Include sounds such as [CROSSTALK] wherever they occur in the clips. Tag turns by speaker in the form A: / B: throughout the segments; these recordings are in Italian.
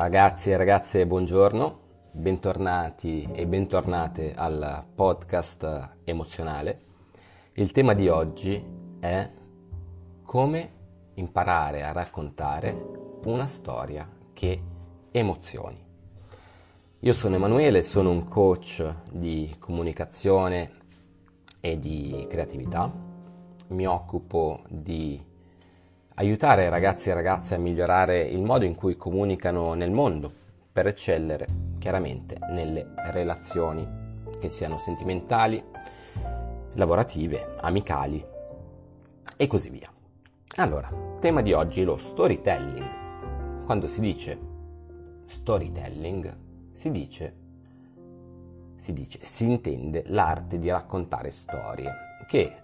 A: Ragazzi e ragazze, buongiorno, bentornati e bentornate al podcast emozionale. Il tema di oggi è come imparare a raccontare una storia che emozioni. Io sono Emanuele, sono un coach di comunicazione e di creatività. Mi occupo di aiutare ragazzi e ragazze a migliorare il modo in cui comunicano nel mondo per eccellere chiaramente nelle relazioni, che siano sentimentali, lavorative, amicali e così via. Allora, tema di oggi lo storytelling. Quando si dice storytelling, si dice si dice, si intende l'arte di raccontare storie, che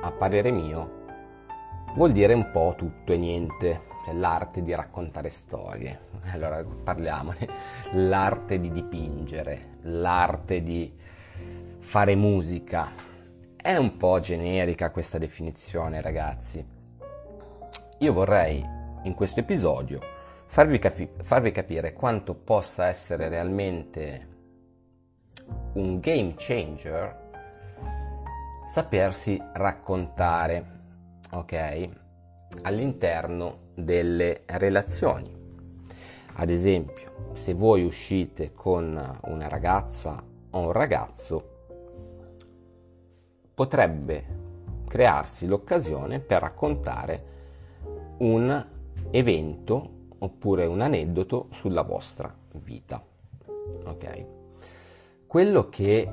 A: a parere mio vuol dire un po' tutto e niente, cioè l'arte di raccontare storie. [LAUGHS] Allora parliamone, l'arte di dipingere, l'arte di fare musica. È un po' generica questa definizione, ragazzi. Io vorrei in questo episodio farvi, capi- farvi capire quanto possa essere realmente un game changer sapersi raccontare ok? All'interno delle relazioni. Ad esempio, se voi uscite con una ragazza o un ragazzo, potrebbe crearsi l'occasione per raccontare un evento oppure un aneddoto sulla vostra vita. Ok? Quello che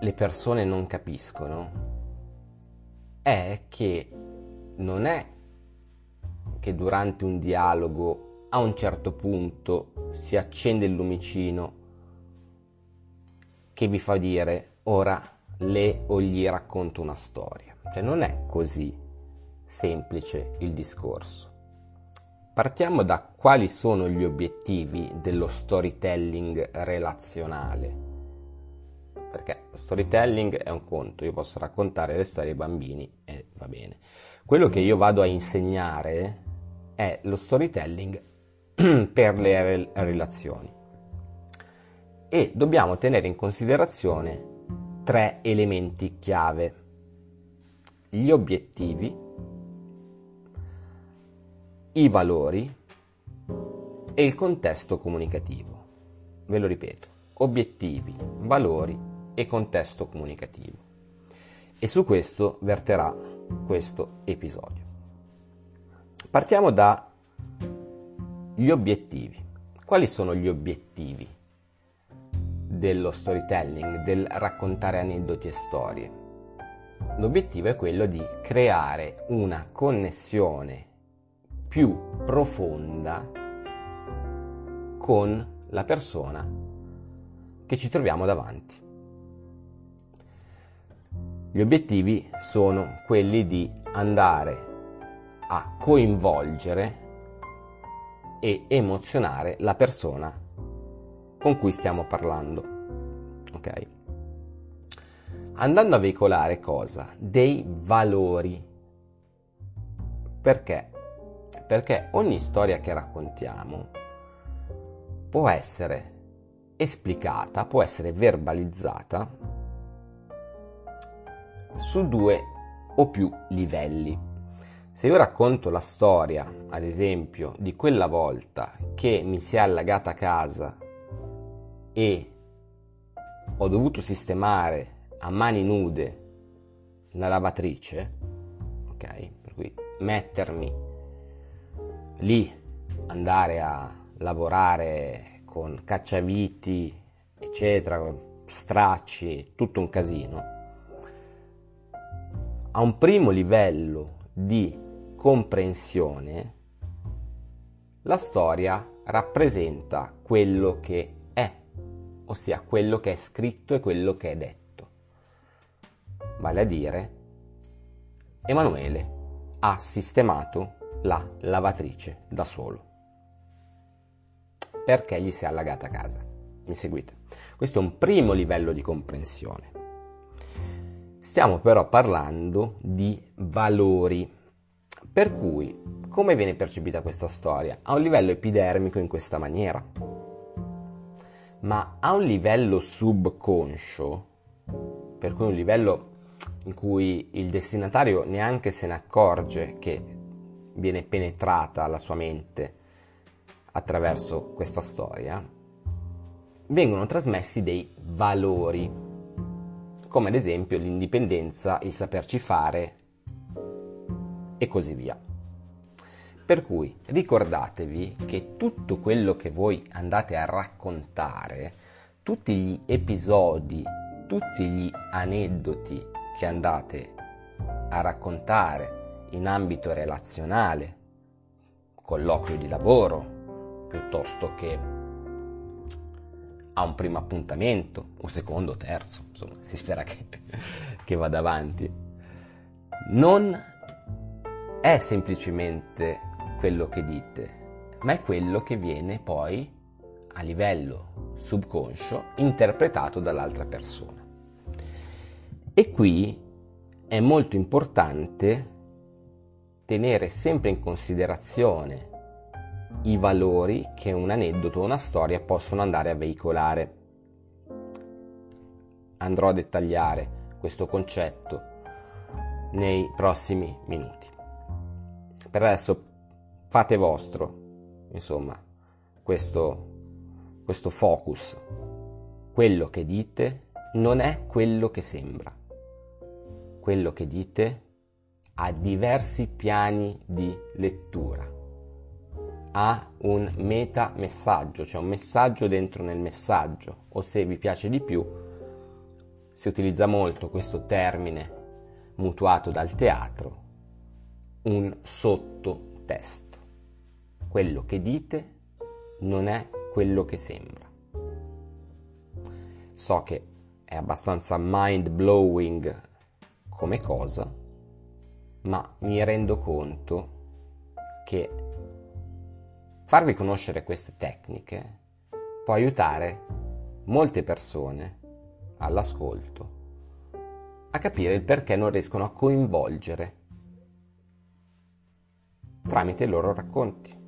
A: le persone non capiscono è che non è che durante un dialogo a un certo punto si accende il lumicino che vi fa dire ora le o gli racconto una storia. Cioè non è così semplice il discorso. Partiamo da quali sono gli obiettivi dello storytelling relazionale. Perché storytelling è un conto, io posso raccontare le storie ai bambini e va bene. Quello che io vado a insegnare è lo storytelling [CLEARS THROAT] per le relazioni. E dobbiamo tenere in considerazione tre elementi chiave. Gli obiettivi, i valori e il contesto comunicativo. Ve lo ripeto, obiettivi, valori e contesto comunicativo. E su questo verterà questo episodio. Partiamo dagli obiettivi. Quali sono gli obiettivi dello storytelling, del raccontare aneddoti e storie? L'obiettivo è quello di creare una connessione più profonda con la persona che ci troviamo davanti. Gli obiettivi sono quelli di andare a coinvolgere e emozionare la persona con cui stiamo parlando. Ok? Andando a veicolare cosa? Dei valori. Perché? Perché ogni storia che raccontiamo può essere esplicata, può essere verbalizzata su due o più livelli. Se io racconto la storia, ad esempio, di quella volta che mi si è allagata casa e ho dovuto sistemare a mani nude la lavatrice, ok? Per cui mettermi lì, andare a lavorare con cacciaviti, eccetera, stracci, tutto un casino a un primo livello di comprensione, la storia rappresenta quello che è, ossia quello che è scritto e quello che è detto. Vale a dire, Emanuele ha sistemato la lavatrice da solo perché gli si è allagata casa. Mi seguite? Questo è un primo livello di comprensione. Stiamo però parlando di valori. Per cui, come viene percepita questa storia? A un livello epidermico in questa maniera. ma a un livello subconscio, per cui un livello in cui il destinatario neanche se ne accorge che viene penetrata la sua mente attraverso questa storia, vengono trasmessi dei valori, come ad esempio l'indipendenza, il saperci fare e così via. Per cui ricordatevi che tutto quello che voi andate a raccontare, tutti gli episodi, tutti gli aneddoti che andate a raccontare in ambito relazionale, colloquio di lavoro, piuttosto che a un primo appuntamento, o secondo, terzo, insomma, si spera che, [LAUGHS] che vada avanti, non è semplicemente quello che dite, ma è quello che viene poi a livello subconscio interpretato dall'altra persona. E qui è molto importante tenere sempre in considerazione i valori che un aneddoto o una storia possono andare a veicolare. Andrò a dettagliare questo concetto nei prossimi minuti. Per adesso fate vostro, insomma, questo, questo focus. Quello che dite non è quello che sembra quello che dite ha diversi piani di lettura, ha un meta messaggio, cioè un messaggio dentro nel messaggio, o se vi piace di più, si utilizza molto questo termine mutuato dal teatro, un sottotesto. Quello che dite non è quello che sembra. So che è abbastanza mind blowing come cosa, ma mi rendo conto che farvi conoscere queste tecniche può aiutare molte persone all'ascolto a capire il perché non riescono a coinvolgere tramite i loro racconti.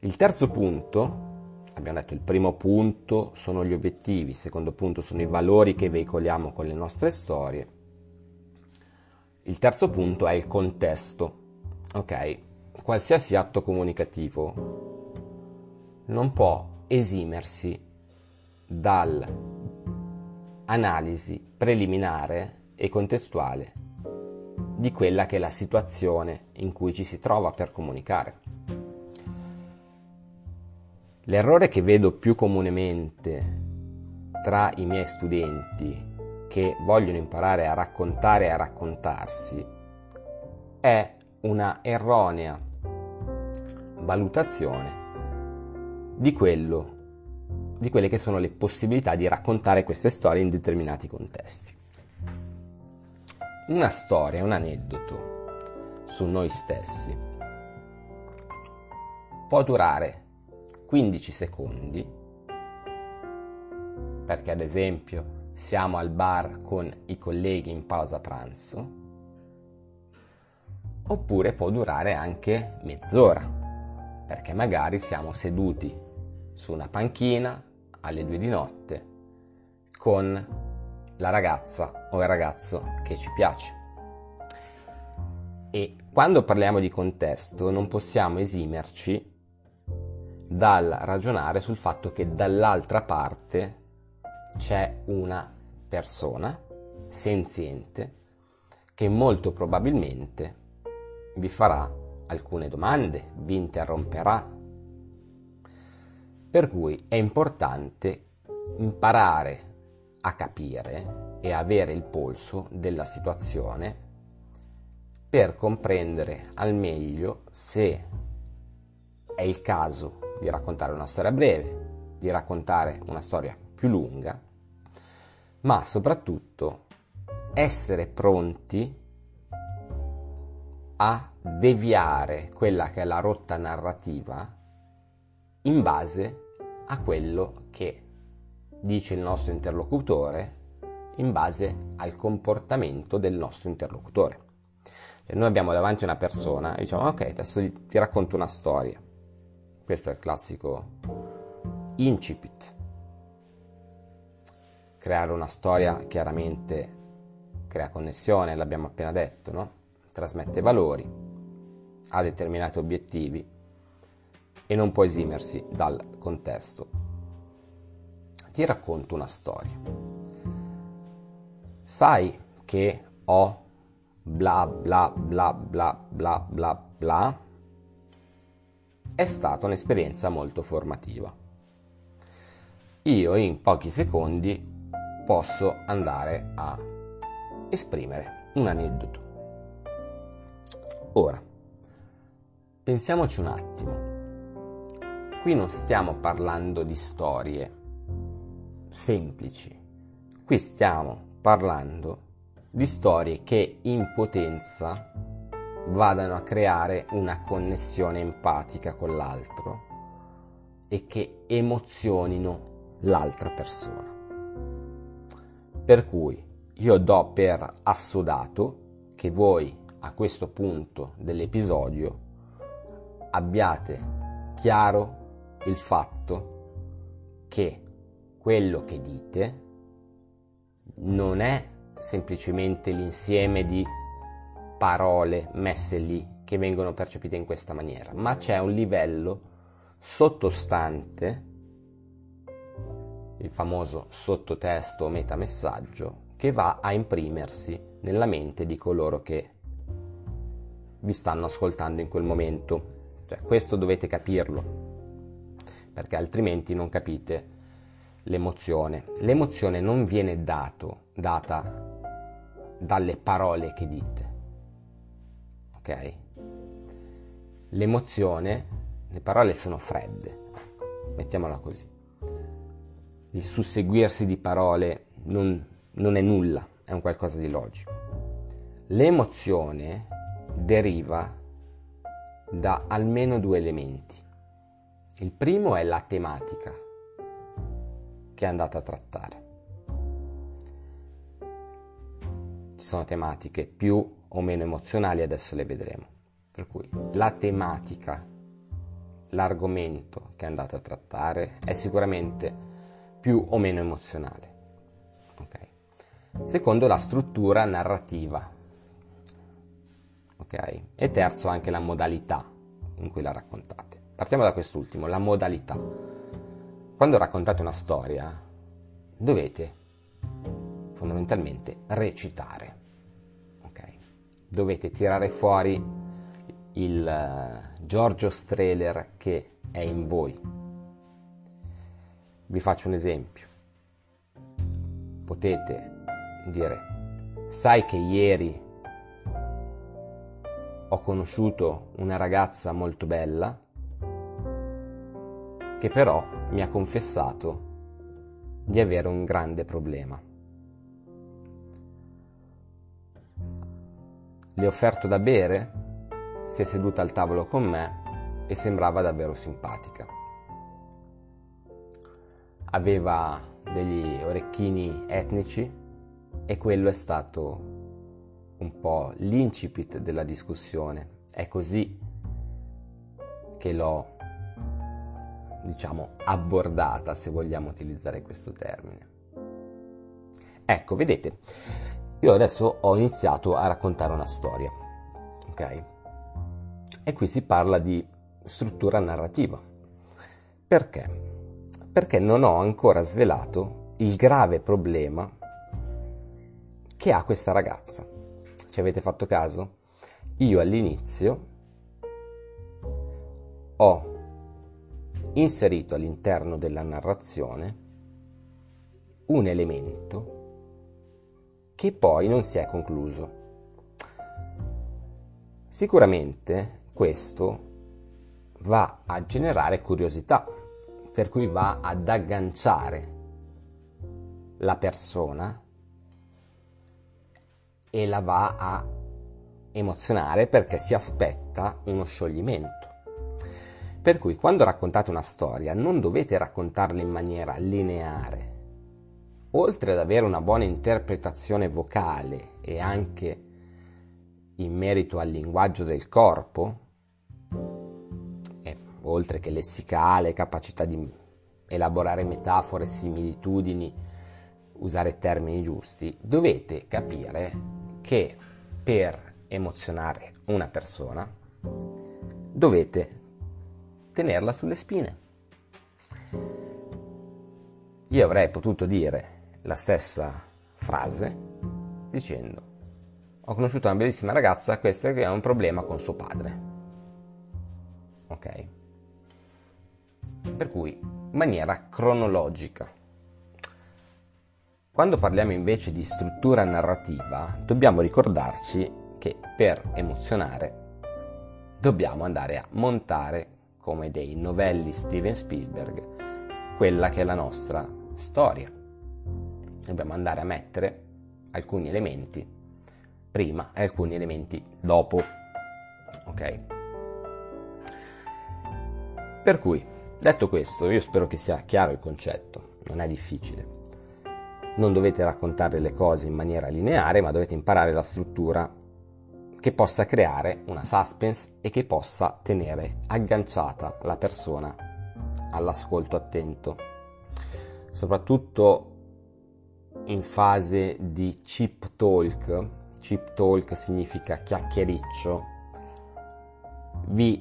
A: Il terzo punto abbiamo detto il primo punto sono gli obiettivi, il secondo punto sono i valori che veicoliamo con le nostre storie, il terzo punto è il contesto. Ok, qualsiasi atto comunicativo non può esimersi dall'analisi preliminare e contestuale di quella che è la situazione in cui ci si trova per comunicare. L'errore che vedo più comunemente tra i miei studenti che vogliono imparare a raccontare e a raccontarsi è una erronea valutazione di quello di quelle che sono le possibilità di raccontare queste storie in determinati contesti. Una storia, un aneddoto su noi stessi può durare 15 secondi, perché ad esempio siamo al bar con i colleghi in pausa pranzo, oppure può durare anche mezz'ora, perché magari siamo seduti su una panchina alle due di notte con la ragazza o il ragazzo che ci piace. E quando parliamo di contesto non possiamo esimerci dal ragionare sul fatto che dall'altra parte c'è una persona senziente che molto probabilmente vi farà alcune domande, vi interromperà. Per cui è importante imparare a capire e avere il polso della situazione per comprendere al meglio se è il caso di raccontare una storia breve, di raccontare una storia più lunga, ma soprattutto essere pronti a deviare quella che è la rotta narrativa in base a quello che dice il nostro interlocutore, in base al comportamento del nostro interlocutore. Cioè, noi abbiamo davanti una persona e diciamo ok, adesso ti racconto una storia. Questo è il classico incipit. Creare una storia chiaramente crea connessione, l'abbiamo appena detto, no? Trasmette valori, ha determinati obiettivi e non può esimersi dal contesto. Ti racconto una storia. Sai che ho bla bla bla bla bla bla bla è stata un'esperienza molto formativa. Io in pochi secondi posso andare a esprimere un aneddoto. Ora, pensiamoci un attimo. Qui non stiamo parlando di storie semplici, qui stiamo parlando di storie che in potenza vadano a creare una connessione empatica con l'altro e che emozionino l'altra persona. Per cui io do per assodato che voi a questo punto dell'episodio abbiate chiaro il fatto che quello che dite non è semplicemente l'insieme di parole messe lì che vengono percepite in questa maniera, ma c'è un livello sottostante, il famoso sottotesto o metamessaggio, che va a imprimersi nella mente di coloro che vi stanno ascoltando in quel momento. Cioè, questo dovete capirlo, perché altrimenti non capite l'emozione. L'emozione non viene dato, data dalle parole che dite. Ok? L'emozione, le parole sono fredde, mettiamola così. Il susseguirsi di parole non, non è nulla, è un qualcosa di logico. L'emozione deriva da almeno due elementi. Il primo è la tematica che è andata a trattare. Ci sono tematiche più o meno emozionali, adesso le vedremo. Per cui la tematica, l'argomento che è andato a trattare è sicuramente più o meno emozionale. Okay. Secondo la struttura narrativa. Okay. E terzo anche la modalità in cui la raccontate. Partiamo da quest'ultimo, la modalità. Quando raccontate una storia dovete fondamentalmente recitare. Okay? Dovete tirare fuori il uh, Giorgio Strehler che è in voi. Vi faccio un esempio. Potete dire, sai che ieri ho conosciuto una ragazza molto bella che però mi ha confessato di avere un grande problema. Le ho offerto da bere, si è seduta al tavolo con me e sembrava davvero simpatica. Aveva degli orecchini etnici e quello è stato un po' l'incipit della discussione. È così che l'ho, diciamo, abbordata, se vogliamo utilizzare questo termine. Ecco, vedete, io adesso ho iniziato a raccontare una storia, ok? E qui si parla di struttura narrativa. Perché? Perché non ho ancora svelato il grave problema che ha questa ragazza. Ci avete fatto caso? Io all'inizio ho inserito all'interno della narrazione un elemento che poi non si è concluso. Sicuramente questo va a generare curiosità, per cui va ad agganciare la persona e la va a emozionare perché si aspetta uno scioglimento. Per cui quando raccontate una storia non dovete raccontarla in maniera lineare, oltre ad avere una buona interpretazione vocale e anche in merito al linguaggio del corpo, e, oltre che lessicale, capacità di elaborare metafore, similitudini, usare termini giusti, dovete capire che per emozionare una persona dovete tenerla sulle spine. Io avrei potuto dire la stessa frase dicendo ho conosciuto una bellissima ragazza, questa che ha un problema con suo padre. Ok? Per cui, in maniera cronologica. Quando parliamo invece di struttura narrativa, dobbiamo ricordarci che per emozionare dobbiamo andare a montare, come dei novelli Steven Spielberg, quella che è la nostra storia. Dobbiamo andare a mettere alcuni elementi prima e alcuni elementi dopo. Ok? Per cui, detto questo, io spero che sia chiaro il concetto, non è difficile. Non dovete raccontare le cose in maniera lineare, ma dovete imparare la struttura che possa creare una suspense e che possa tenere agganciata la persona all'ascolto attento. Soprattutto in fase di chip talk, Chip Talk significa chiacchiericcio, vi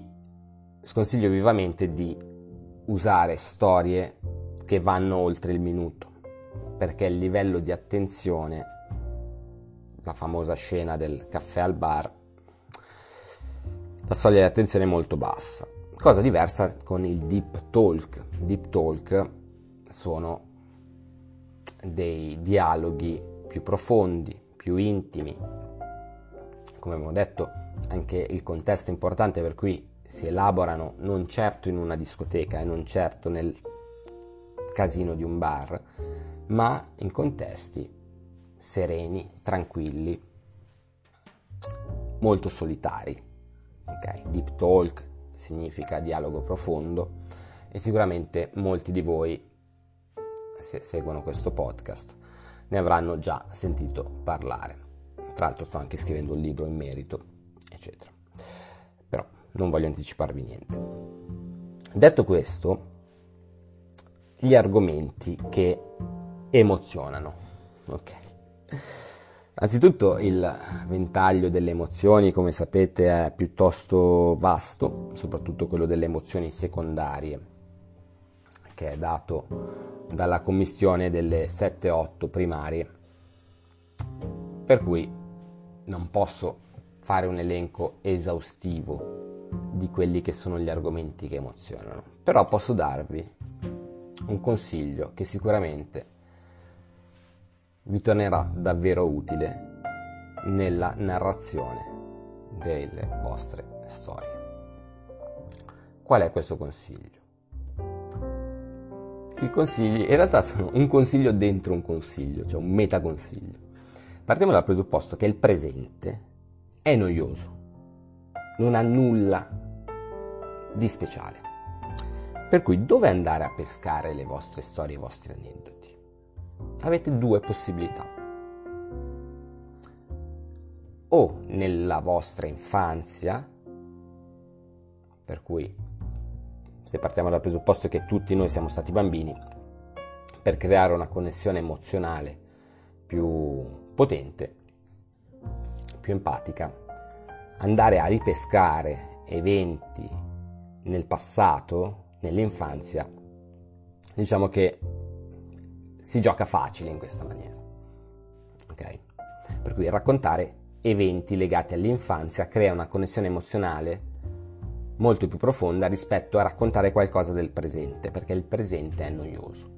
A: sconsiglio vivamente di usare storie che vanno oltre il minuto, perché il livello di attenzione, la famosa scena del caffè al bar, la soglia di attenzione è molto bassa. Cosa diversa con il deep talk. Deep talk sono dei dialoghi più profondi, più intimi. Come abbiamo detto, anche il contesto è importante per cui si elaborano non certo in una discoteca e non certo nel casino di un bar, ma in contesti sereni, tranquilli, molto solitari. Okay? Deep talk significa dialogo profondo e sicuramente molti di voi, se seguono questo podcast, ne avranno già sentito parlare. Tra l'altro sto anche scrivendo un libro in merito, eccetera. Però non voglio anticiparvi niente. Detto questo, gli argomenti che emozionano. Ok. Anzitutto il ventaglio delle emozioni, come sapete, è piuttosto vasto, soprattutto quello delle emozioni secondarie, che è dato dalla commissione delle 7-8 primarie, per cui non posso fare un elenco esaustivo di quelli che sono gli argomenti che emozionano, però posso darvi un consiglio che sicuramente vi tornerà davvero utile nella narrazione delle vostre storie. Qual è questo consiglio? i consigli in realtà sono un consiglio dentro un consiglio, cioè un metaconsiglio. Partiamo dal presupposto che il presente è noioso, non ha nulla di speciale. Per cui dove andare a pescare le vostre storie, i vostri aneddoti? Avete due possibilità. O nella vostra infanzia, per cui se partiamo dal presupposto che tutti noi siamo stati bambini, per creare una connessione emozionale più potente, più empatica, andare a ripescare eventi nel passato, nell'infanzia, diciamo che si gioca facile in questa maniera. Ok? Per cui raccontare eventi legati all'infanzia crea una connessione emozionale molto più profonda rispetto a raccontare qualcosa del presente, perché il presente è noioso.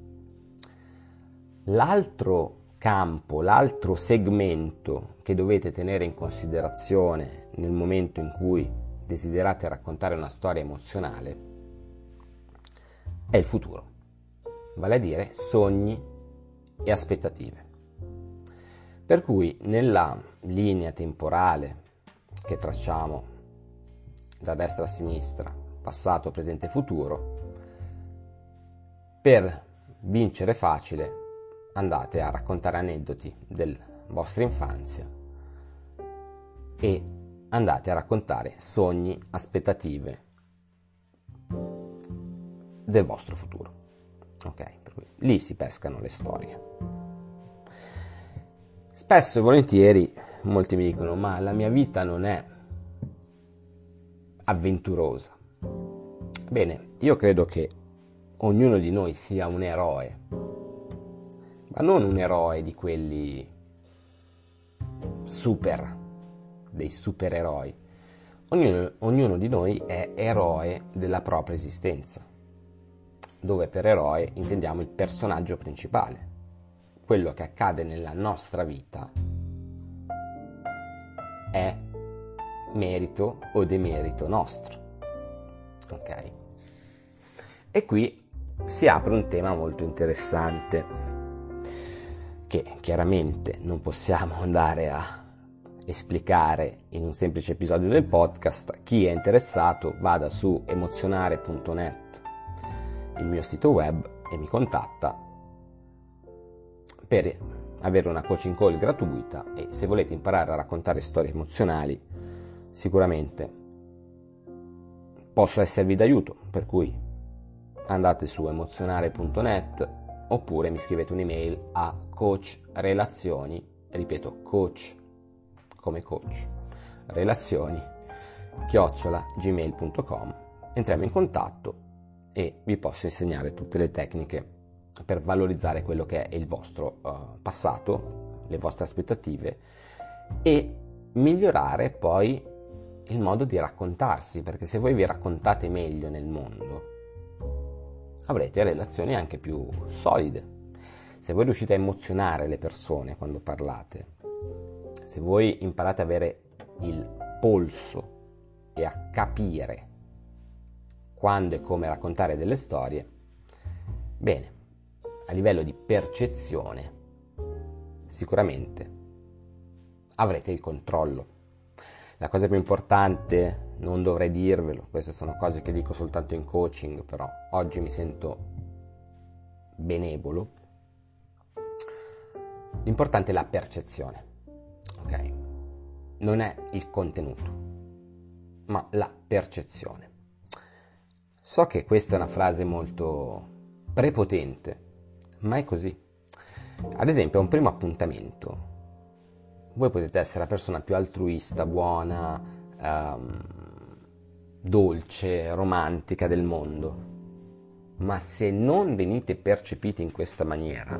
A: L'altro campo, l'altro segmento che dovete tenere in considerazione nel momento in cui desiderate raccontare una storia emozionale è il futuro, vale a dire sogni e aspettative. Per cui nella linea temporale che tracciamo da destra a sinistra, passato, presente e futuro, per vincere facile andate a raccontare aneddoti della vostra infanzia e andate a raccontare sogni, aspettative del vostro futuro. Ok, lì si pescano le storie. Spesso e volentieri molti mi dicono ma la mia vita non è avventurosa. Bene, io credo che ognuno di noi sia un eroe, ma non un eroe di quelli super, dei supereroi. Ognuno, ognuno di noi è eroe della propria esistenza, dove per eroe intendiamo il personaggio principale, quello che accade nella nostra vita è merito o demerito nostro. Ok? E qui si apre un tema molto interessante che chiaramente non possiamo andare a esplicare in un semplice episodio del podcast. Chi è interessato vada su emozionare.net, il mio sito web, e mi contatta per avere una coaching call gratuita e se volete imparare a raccontare storie emozionali sicuramente posso esservi d'aiuto, per cui andate su emozionare.net oppure mi scrivete un'email a coach relazioni, ripeto coach come coach, relazioni chiocciola gmail.com entriamo in contatto e vi posso insegnare tutte le tecniche per valorizzare quello che è il vostro uh, passato, le vostre aspettative e migliorare poi il modo di raccontarsi, perché se voi vi raccontate meglio nel mondo, avrete relazioni anche più solide. Se voi riuscite a emozionare le persone quando parlate, se voi imparate ad avere il polso e a capire quando e come raccontare delle storie, bene, a livello di percezione, sicuramente avrete il controllo la cosa più importante, non dovrei dirvelo, queste sono cose che dico soltanto in coaching, però oggi mi sento benevolo. L'importante è la percezione, ok? Non è il contenuto, ma la percezione. So che questa è una frase molto prepotente, ma è così. Ad esempio, a un primo appuntamento, voi potete essere la persona più altruista, buona, um, dolce, romantica del mondo, ma se non venite percepiti in questa maniera,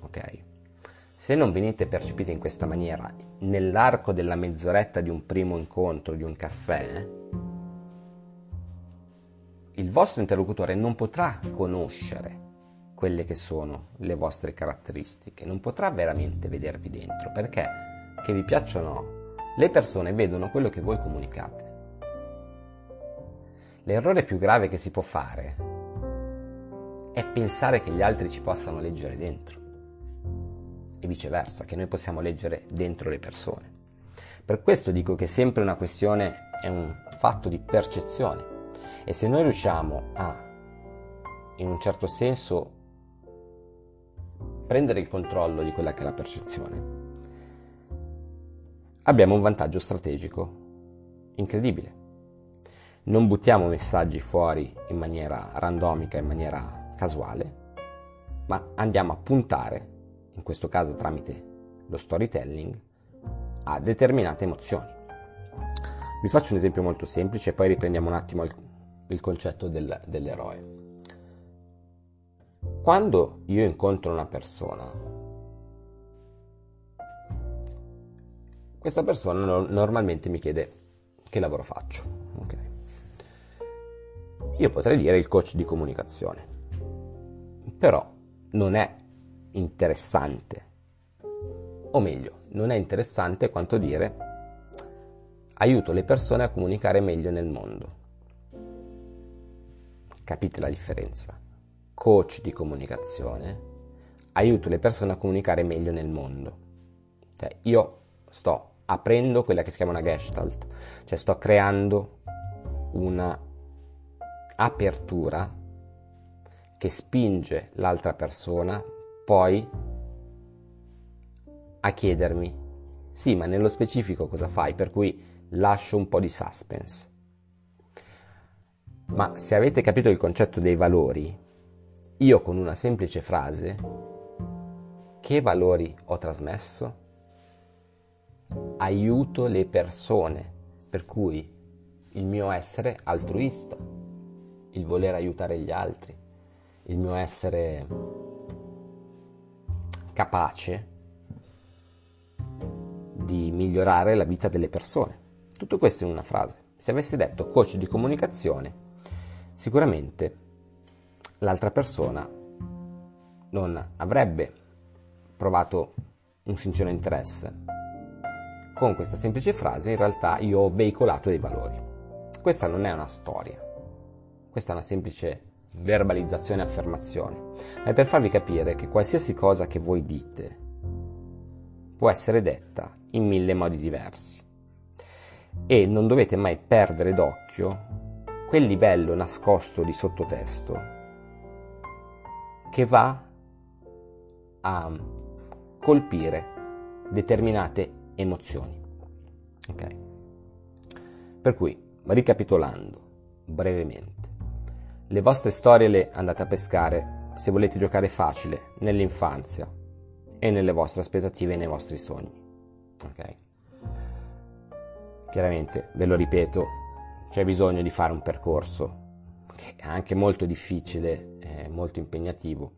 A: ok? Se non venite percepiti in questa maniera nell'arco della mezz'oretta di un primo incontro, di un caffè, il vostro interlocutore non potrà conoscere quelle che sono le vostre caratteristiche, non potrà veramente vedervi dentro, perché che vi piacciono o no, le persone vedono quello che voi comunicate. L'errore più grave che si può fare è pensare che gli altri ci possano leggere dentro e viceversa, che noi possiamo leggere dentro le persone. Per questo dico che sempre una questione, è un fatto di percezione e se noi riusciamo a, in un certo senso, prendere il controllo di quella che è la percezione, abbiamo un vantaggio strategico incredibile. Non buttiamo messaggi fuori in maniera randomica, in maniera casuale, ma andiamo a puntare, in questo caso tramite lo storytelling, a determinate emozioni. Vi faccio un esempio molto semplice poi riprendiamo un attimo il concetto del, dell'eroe. Quando io incontro una persona, questa persona normalmente mi chiede che lavoro faccio. Okay. Io potrei dire il coach di comunicazione, però non è interessante, o meglio, non è interessante quanto dire aiuto le persone a comunicare meglio nel mondo. Capite la differenza? coach di comunicazione, aiuto le persone a comunicare meglio nel mondo. Cioè, io sto aprendo quella che si chiama una gestalt, cioè sto creando una apertura che spinge l'altra persona poi a chiedermi sì, ma nello specifico cosa fai? Per cui lascio un po' di suspense. Ma se avete capito il concetto dei valori, io con una semplice frase, che valori ho trasmesso? Aiuto le persone, per cui il mio essere altruista, il voler aiutare gli altri, il mio essere capace di migliorare la vita delle persone. Tutto questo in una frase. Se avessi detto coach di comunicazione, sicuramente l'altra persona non avrebbe provato un sincero interesse. Con questa semplice frase in realtà io ho veicolato dei valori. Questa non è una storia, questa è una semplice verbalizzazione e affermazione, ma è per farvi capire che qualsiasi cosa che voi dite può essere detta in mille modi diversi e non dovete mai perdere d'occhio quel livello nascosto di sottotesto che va a colpire determinate emozioni. Ok? Per cui, ricapitolando brevemente, le vostre storie le andate a pescare se volete giocare facile nell'infanzia e nelle vostre aspettative e nei vostri sogni. Ok? Chiaramente, ve lo ripeto, c'è bisogno di fare un percorso che è anche molto difficile, eh, molto impegnativo,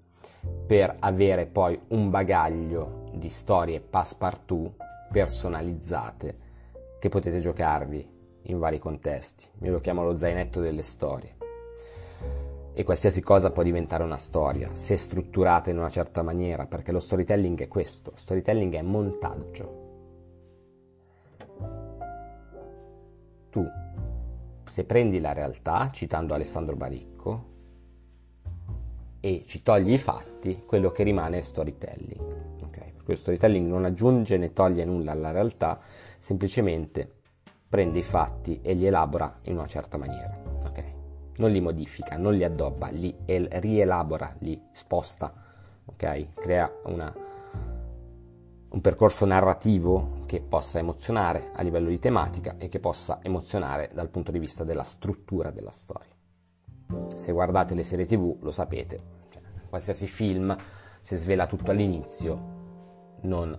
A: per avere poi un bagaglio di storie passepartout personalizzate che potete giocarvi in vari contesti. Io lo chiamo lo zainetto delle storie. E qualsiasi cosa può diventare una storia, se strutturata in una certa maniera, perché lo storytelling è questo, storytelling è montaggio. Tu se prendi la realtà, citando Alessandro Baricco, e ci togli i fatti, quello che rimane è storytelling. Okay? Perché lo storytelling non aggiunge né toglie nulla alla realtà, semplicemente prende i fatti e li elabora in una certa maniera. Okay? Non li modifica, non li addobba, li el- rielabora, li sposta, okay? crea una, un percorso narrativo che possa emozionare a livello di tematica e che possa emozionare dal punto di vista della struttura della storia. Se guardate le serie tv lo sapete, cioè, qualsiasi film, se svela tutto all'inizio, non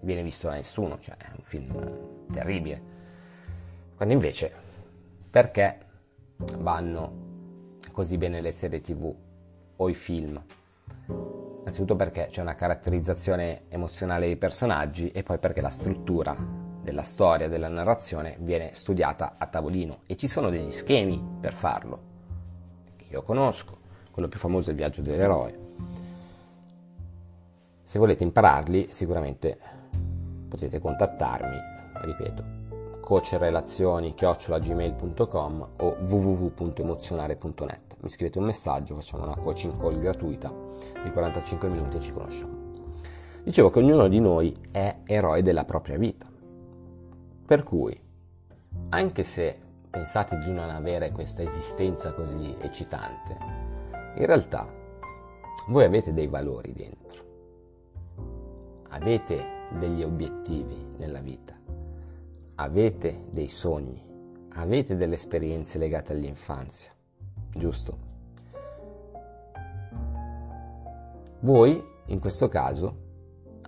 A: viene visto da nessuno, cioè è un film terribile. Quando invece, perché vanno così bene le serie tv o i film? Innanzitutto perché c'è una caratterizzazione emozionale dei personaggi e poi perché la struttura della storia, della narrazione viene studiata a tavolino. E ci sono degli schemi per farlo, che io conosco, quello più famoso è il viaggio dell'eroe. Se volete impararli sicuramente potete contattarmi, ripeto, coachrelazioni-gmail.com o www.emozionare.net mi scrivete un messaggio, facciamo una coaching call gratuita. Di 45 minuti e ci conosciamo. Dicevo che ognuno di noi è eroe della propria vita. Per cui, anche se pensate di non avere questa esistenza così eccitante, in realtà voi avete dei valori dentro, avete degli obiettivi nella vita, avete dei sogni, avete delle esperienze legate all'infanzia giusto? Voi, in questo caso,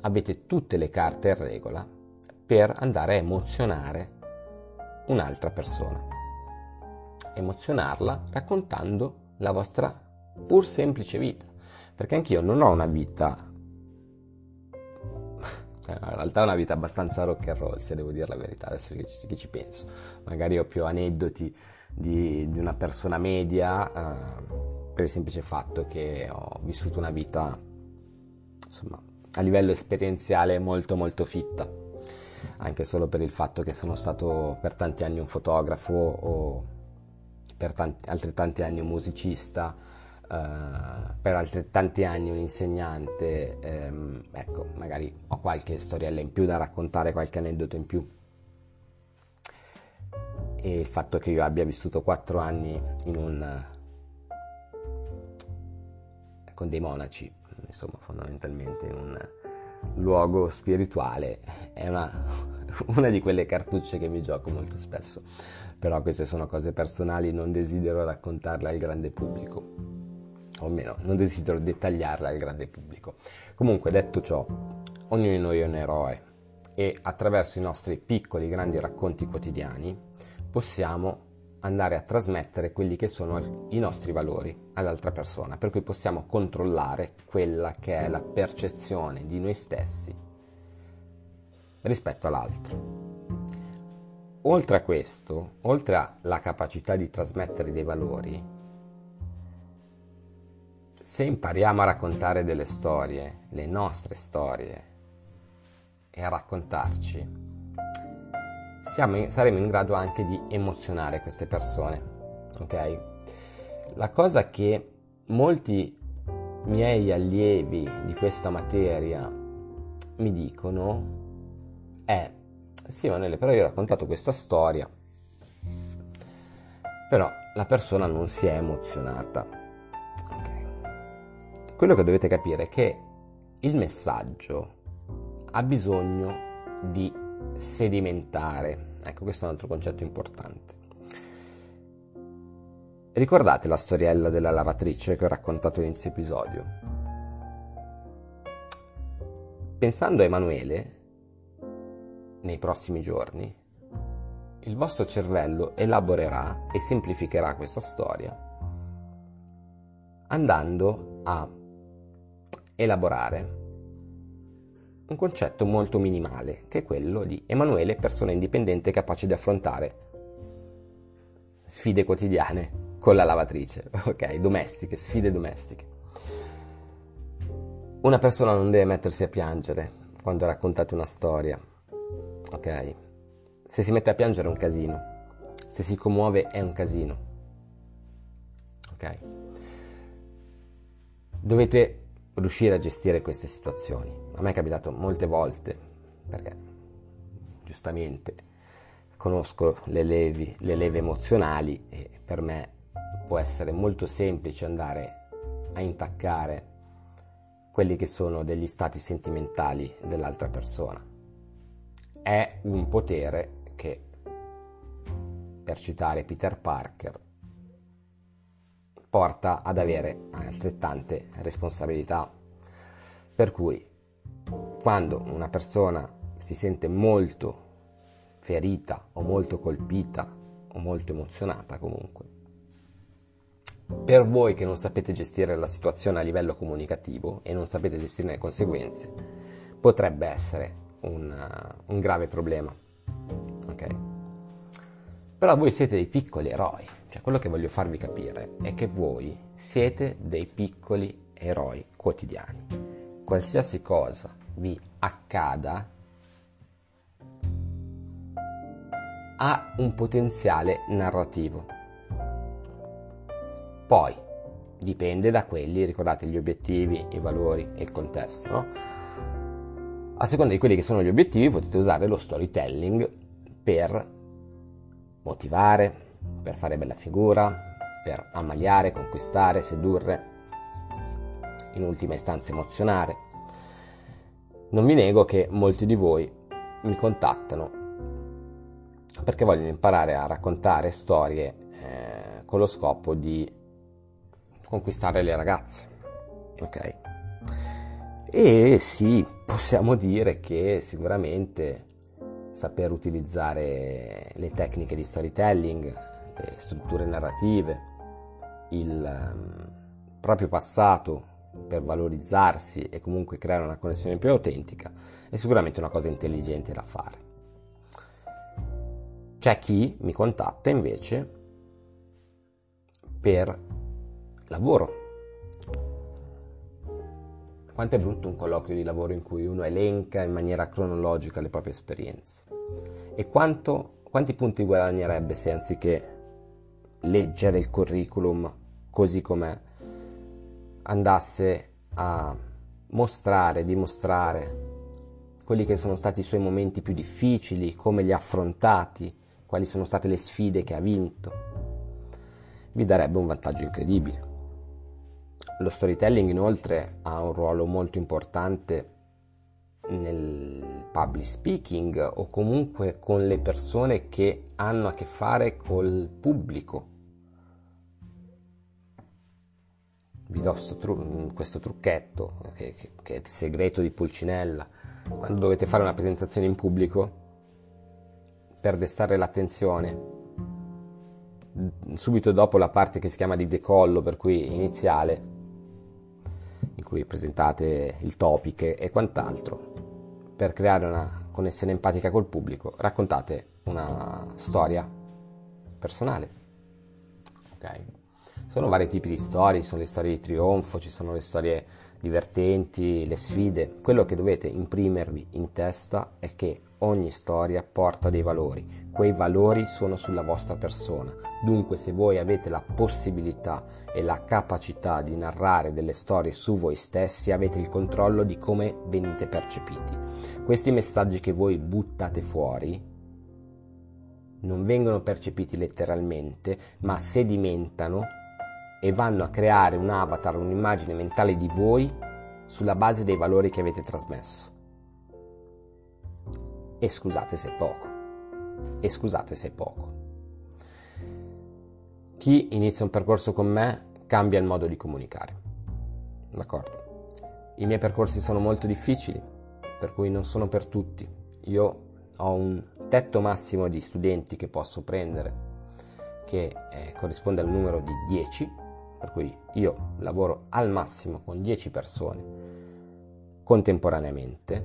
A: avete tutte le carte in regola per andare a emozionare un'altra persona. Emozionarla raccontando la vostra pur semplice vita. Perché anch'io non ho una vita, cioè, in realtà ho una vita abbastanza rock and roll, se devo dire la verità, adesso che ci, che ci penso. Magari ho più aneddoti di, di una persona media eh, per il semplice fatto che ho vissuto una vita insomma a livello esperienziale molto molto fitta. Anche solo per il fatto che sono stato per tanti anni un fotografo o per tanti, altrettanti anni un musicista uh, per altrettanti anni un insegnante um, ecco magari ho qualche storiella in più da raccontare qualche aneddoto in più e il fatto che io abbia vissuto quattro anni un, con dei monaci, insomma fondamentalmente in un luogo spirituale, è una, [LAUGHS] una di quelle cartucce che mi gioco molto spesso. Però queste sono cose personali, non desidero raccontarle al grande pubblico. O almeno, non desidero dettagliarle al grande pubblico. Comunque, detto ciò, ognuno di noi è un eroe e attraverso i nostri piccoli, grandi racconti quotidiani possiamo andare a trasmettere quelli che sono i nostri valori all'altra persona, per cui possiamo controllare quella che è la percezione di noi stessi rispetto all'altro. Oltre a questo, oltre alla capacità di trasmettere dei valori, se impariamo a raccontare delle storie, le nostre storie, e a raccontarci, siamo, saremo in grado anche di emozionare queste persone. Ok? La cosa che molti miei allievi di questa materia mi dicono è sì Manele però io ho raccontato questa storia però la persona non si è emozionata okay. quello che dovete capire è che il messaggio ha bisogno di sedimentare. Ecco, questo è un altro concetto importante. Ricordate la storiella della lavatrice che ho raccontato all'inizio episodio? Pensando a Emanuele, nei prossimi giorni, il vostro cervello elaborerà e semplificherà questa storia andando a elaborare un concetto molto minimale, che è quello di Emanuele, persona indipendente capace di affrontare sfide quotidiane con la lavatrice, [LAUGHS] ok? Domestiche, sfide domestiche. Una persona non deve mettersi a piangere quando raccontate una storia, ok? Se si mette a piangere è un casino, se si commuove è un casino, ok? Dovete riuscire a gestire queste situazioni. A me è capitato molte volte, perché giustamente conosco le, levi, le leve emozionali e per me può essere molto semplice andare a intaccare quelli che sono degli stati sentimentali dell'altra persona. È un potere che, per citare Peter Parker, porta ad avere altrettante responsabilità. Per cui quando una persona si sente molto ferita o molto colpita o molto emozionata comunque, per voi che non sapete gestire la situazione a livello comunicativo e non sapete gestire le conseguenze, potrebbe essere un, un grave problema. Ok? Però voi siete dei piccoli eroi cioè, quello che voglio farvi capire è che voi siete dei piccoli eroi quotidiani. Qualsiasi cosa vi accada ha un potenziale narrativo. Poi dipende da quelli, ricordate gli obiettivi, i valori e il contesto, no? A seconda di quelli che sono gli obiettivi potete usare lo storytelling per motivare, per fare bella figura, per ammaliare, conquistare, sedurre, in ultima istanza emozionare. Non vi nego che molti di voi mi contattano perché vogliono imparare a raccontare storie eh, con lo scopo di conquistare le ragazze. Ok? E sì, possiamo dire che sicuramente saper utilizzare le tecniche di storytelling, le strutture narrative, il um, proprio passato per valorizzarsi e comunque creare una connessione più autentica è sicuramente una cosa intelligente da fare. C'è chi mi contatta invece per lavoro. Quanto è brutto un colloquio di lavoro in cui uno elenca in maniera cronologica le proprie esperienze? E quanto, quanti punti guadagnerebbe se anziché leggere il curriculum così com'è, andasse a mostrare, dimostrare quelli che sono stati i suoi momenti più difficili, come li ha affrontati, quali sono state le sfide che ha vinto, vi darebbe un vantaggio incredibile. Lo storytelling inoltre ha un ruolo molto importante nel public speaking o comunque con le persone che hanno a che fare col pubblico. Vi do tru- questo trucchetto che, che, che è il segreto di Pulcinella. Quando dovete fare una presentazione in pubblico, per destare l'attenzione, subito dopo la parte che si chiama di decollo, per cui iniziale, in cui presentate il topic e quant'altro, per creare una connessione empatica col pubblico, raccontate una storia personale. Ok? Sono vari tipi di storie, ci sono le storie di trionfo, ci sono le storie divertenti, le sfide. Quello che dovete imprimervi in testa è che ogni storia porta dei valori, quei valori sono sulla vostra persona. Dunque se voi avete la possibilità e la capacità di narrare delle storie su voi stessi, avete il controllo di come venite percepiti. Questi messaggi che voi buttate fuori non vengono percepiti letteralmente, ma sedimentano e vanno a creare un avatar, un'immagine mentale di voi sulla base dei valori che avete trasmesso. E scusate se è poco. E scusate se è poco. Chi inizia un percorso con me cambia il modo di comunicare. D'accordo? I miei percorsi sono molto difficili, per cui non sono per tutti. Io ho un tetto massimo di studenti che posso prendere che eh, corrisponde al numero di 10, per cui io lavoro al massimo con 10 persone contemporaneamente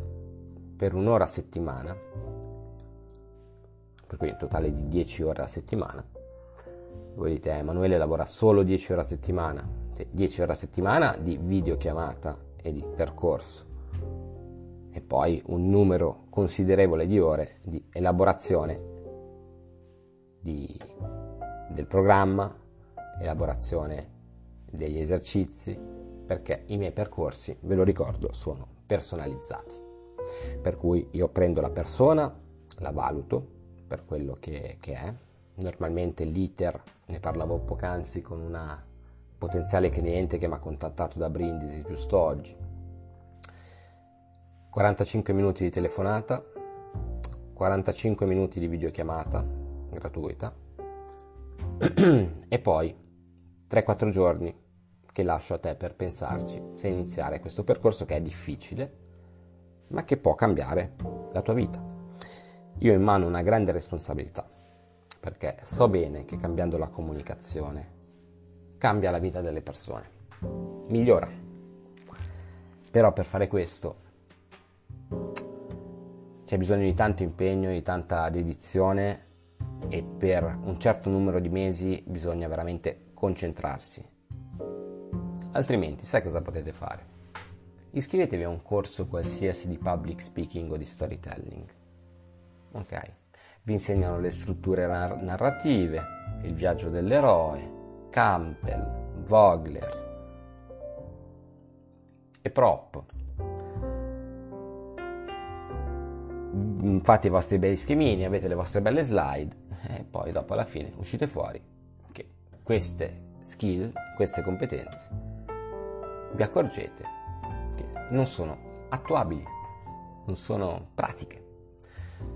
A: per un'ora a settimana, per cui un totale di 10 ore a settimana. Voi dite, eh, Emanuele lavora solo 10 ore a settimana, 10 ore a settimana di videochiamata e di percorso e poi un numero considerevole di ore di elaborazione di, del programma, elaborazione degli esercizi, perché i miei percorsi, ve lo ricordo, sono personalizzati. Per cui io prendo la persona, la valuto per quello che, che è. Normalmente l'iter, ne parlavo poc'anzi con una potenziale cliente che mi ha contattato da Brindisi giusto oggi. 45 minuti di telefonata, 45 minuti di videochiamata gratuita [CLEARS THROAT] e poi 3-4 giorni che lascio a te per pensarci se iniziare questo percorso che è difficile ma che può cambiare la tua vita. Io ho in mano una grande responsabilità, perché so bene che cambiando la comunicazione cambia la vita delle persone, migliora. Però per fare questo c'è bisogno di tanto impegno, di tanta dedizione e per un certo numero di mesi bisogna veramente concentrarsi. Altrimenti sai cosa potete fare? Iscrivetevi a un corso qualsiasi di public speaking o di storytelling. Ok? Vi insegnano le strutture nar- narrative, il viaggio dell'eroe, Campbell, Vogler e Prop. Fate i vostri bei schemini, avete le vostre belle slide e poi dopo alla fine uscite fuori che queste skill, queste competenze vi accorgete non sono attuabili, non sono pratiche.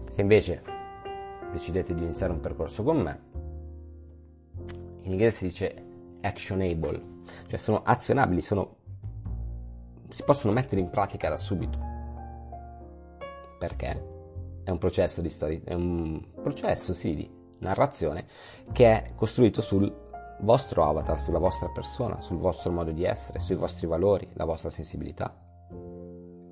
A: Se invece decidete di iniziare un percorso con me, in inglese si dice actionable, cioè sono azionabili, sono, si possono mettere in pratica da subito. Perché? È un processo di storia, è un processo sì di narrazione che è costruito sul vostro avatar, sulla vostra persona, sul vostro modo di essere, sui vostri valori, la vostra sensibilità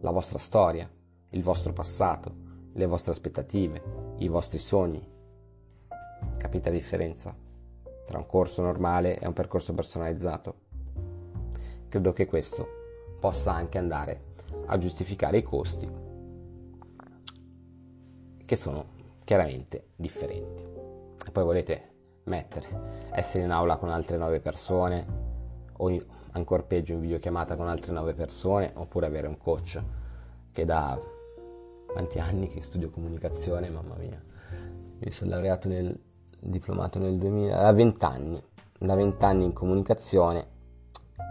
A: la vostra storia, il vostro passato, le vostre aspettative, i vostri sogni. Capite la differenza tra un corso normale e un percorso personalizzato? Credo che questo possa anche andare a giustificare i costi che sono chiaramente differenti. E poi volete mettere, essere in aula con altre nove persone o ancora peggio in videochiamata con altre 9 persone oppure avere un coach che da quanti anni che studio comunicazione, mamma mia. Io sono laureato nel diplomato nel 2000, da 20 anni, da 20 anni in comunicazione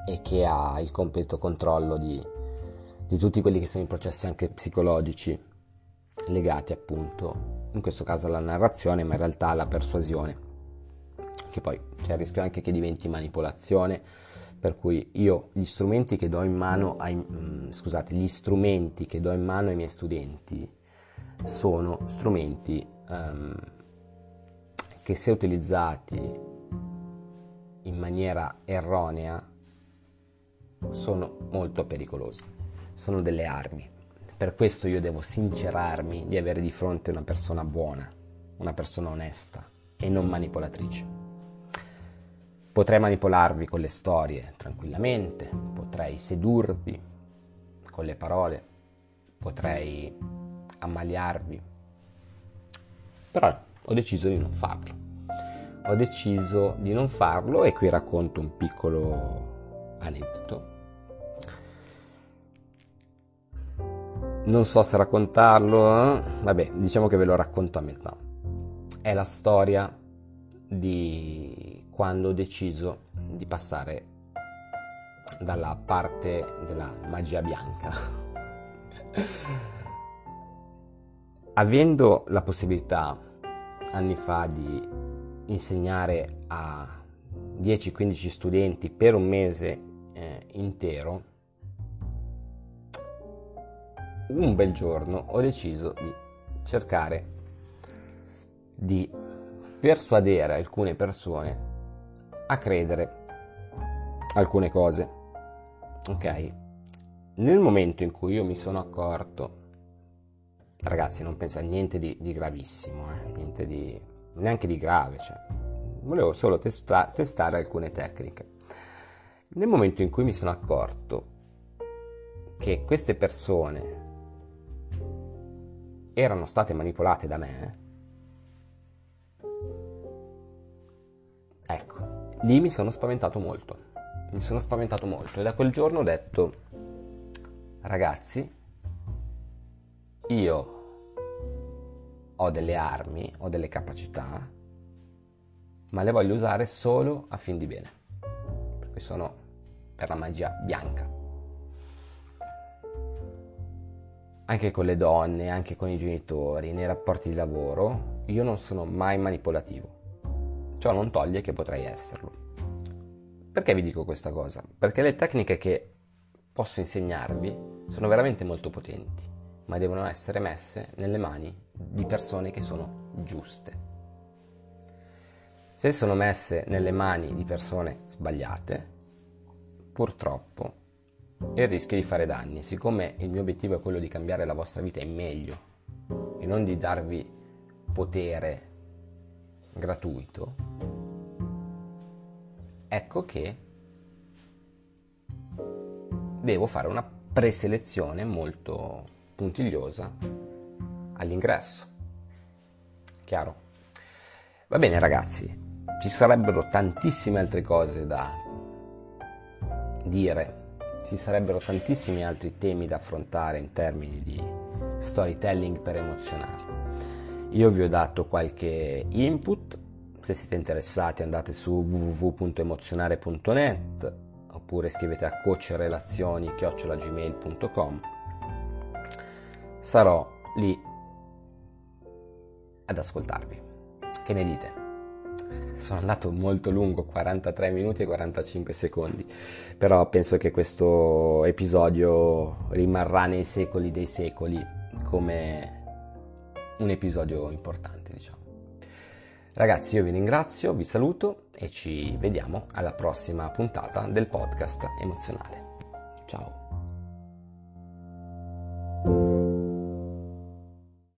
A: e che ha il completo controllo di, di tutti quelli che sono i processi anche psicologici legati appunto, in questo caso alla narrazione, ma in realtà alla persuasione, che poi c'è il rischio anche che diventi manipolazione, per cui io gli strumenti che do in mano ai, mm, scusate, gli strumenti che do in mano ai miei studenti sono strumenti um, che se utilizzati in maniera erronea sono molto pericolosi, sono delle armi. Per questo io devo sincerarmi di avere di fronte una persona buona, una persona onesta e non manipolatrice. Potrei manipolarvi con le storie tranquillamente, potrei sedurvi con le parole, potrei ammaliarvi, però ho deciso di non farlo. Ho deciso di non farlo e qui racconto un piccolo aneddoto non so se raccontarlo, eh? vabbè, diciamo che ve lo racconto a metà. È la storia di quando ho deciso di passare dalla parte della magia bianca. [LAUGHS] Avendo la possibilità anni fa di insegnare a 10-15 studenti per un mese eh, intero, un bel giorno ho deciso di cercare di persuadere alcune persone a credere alcune cose. Ok? Nel momento in cui io mi sono accorto, ragazzi, non pensa a niente di, di gravissimo, eh? niente di, neanche di grave, cioè, volevo solo testa, testare alcune tecniche. Nel momento in cui mi sono accorto che queste persone erano state manipolate da me, ecco, lì mi sono spaventato molto. Mi sono spaventato molto e da quel giorno ho detto, ragazzi, io ho delle armi, ho delle capacità, ma le voglio usare solo a fin di bene. Perché sono per la magia bianca. anche con le donne, anche con i genitori, nei rapporti di lavoro, io non sono mai manipolativo. Ciò non toglie che potrei esserlo. Perché vi dico questa cosa? Perché le tecniche che posso insegnarvi sono veramente molto potenti, ma devono essere messe nelle mani di persone che sono giuste. Se sono messe nelle mani di persone sbagliate, purtroppo il rischio di fare danni. Siccome il mio obiettivo è quello di cambiare la vostra vita in meglio e non di darvi potere gratuito, ecco che devo fare una preselezione molto puntigliosa all'ingresso. Chiaro? Va bene ragazzi, ci sarebbero tantissime altre cose da dire ci sarebbero tantissimi altri temi da affrontare in termini di storytelling per emozionare. Io vi ho dato qualche input, se siete interessati andate su www.emozionare.net oppure scrivete a coachrelazioni.gmail.com Sarò lì ad ascoltarvi. Che ne dite? sono andato molto lungo, 43 minuti e 45 secondi, però penso che questo episodio rimarrà nei secoli dei secoli come un episodio importante, diciamo. Ragazzi, io vi ringrazio, vi saluto e ci vediamo alla prossima puntata del podcast emozionale. Ciao!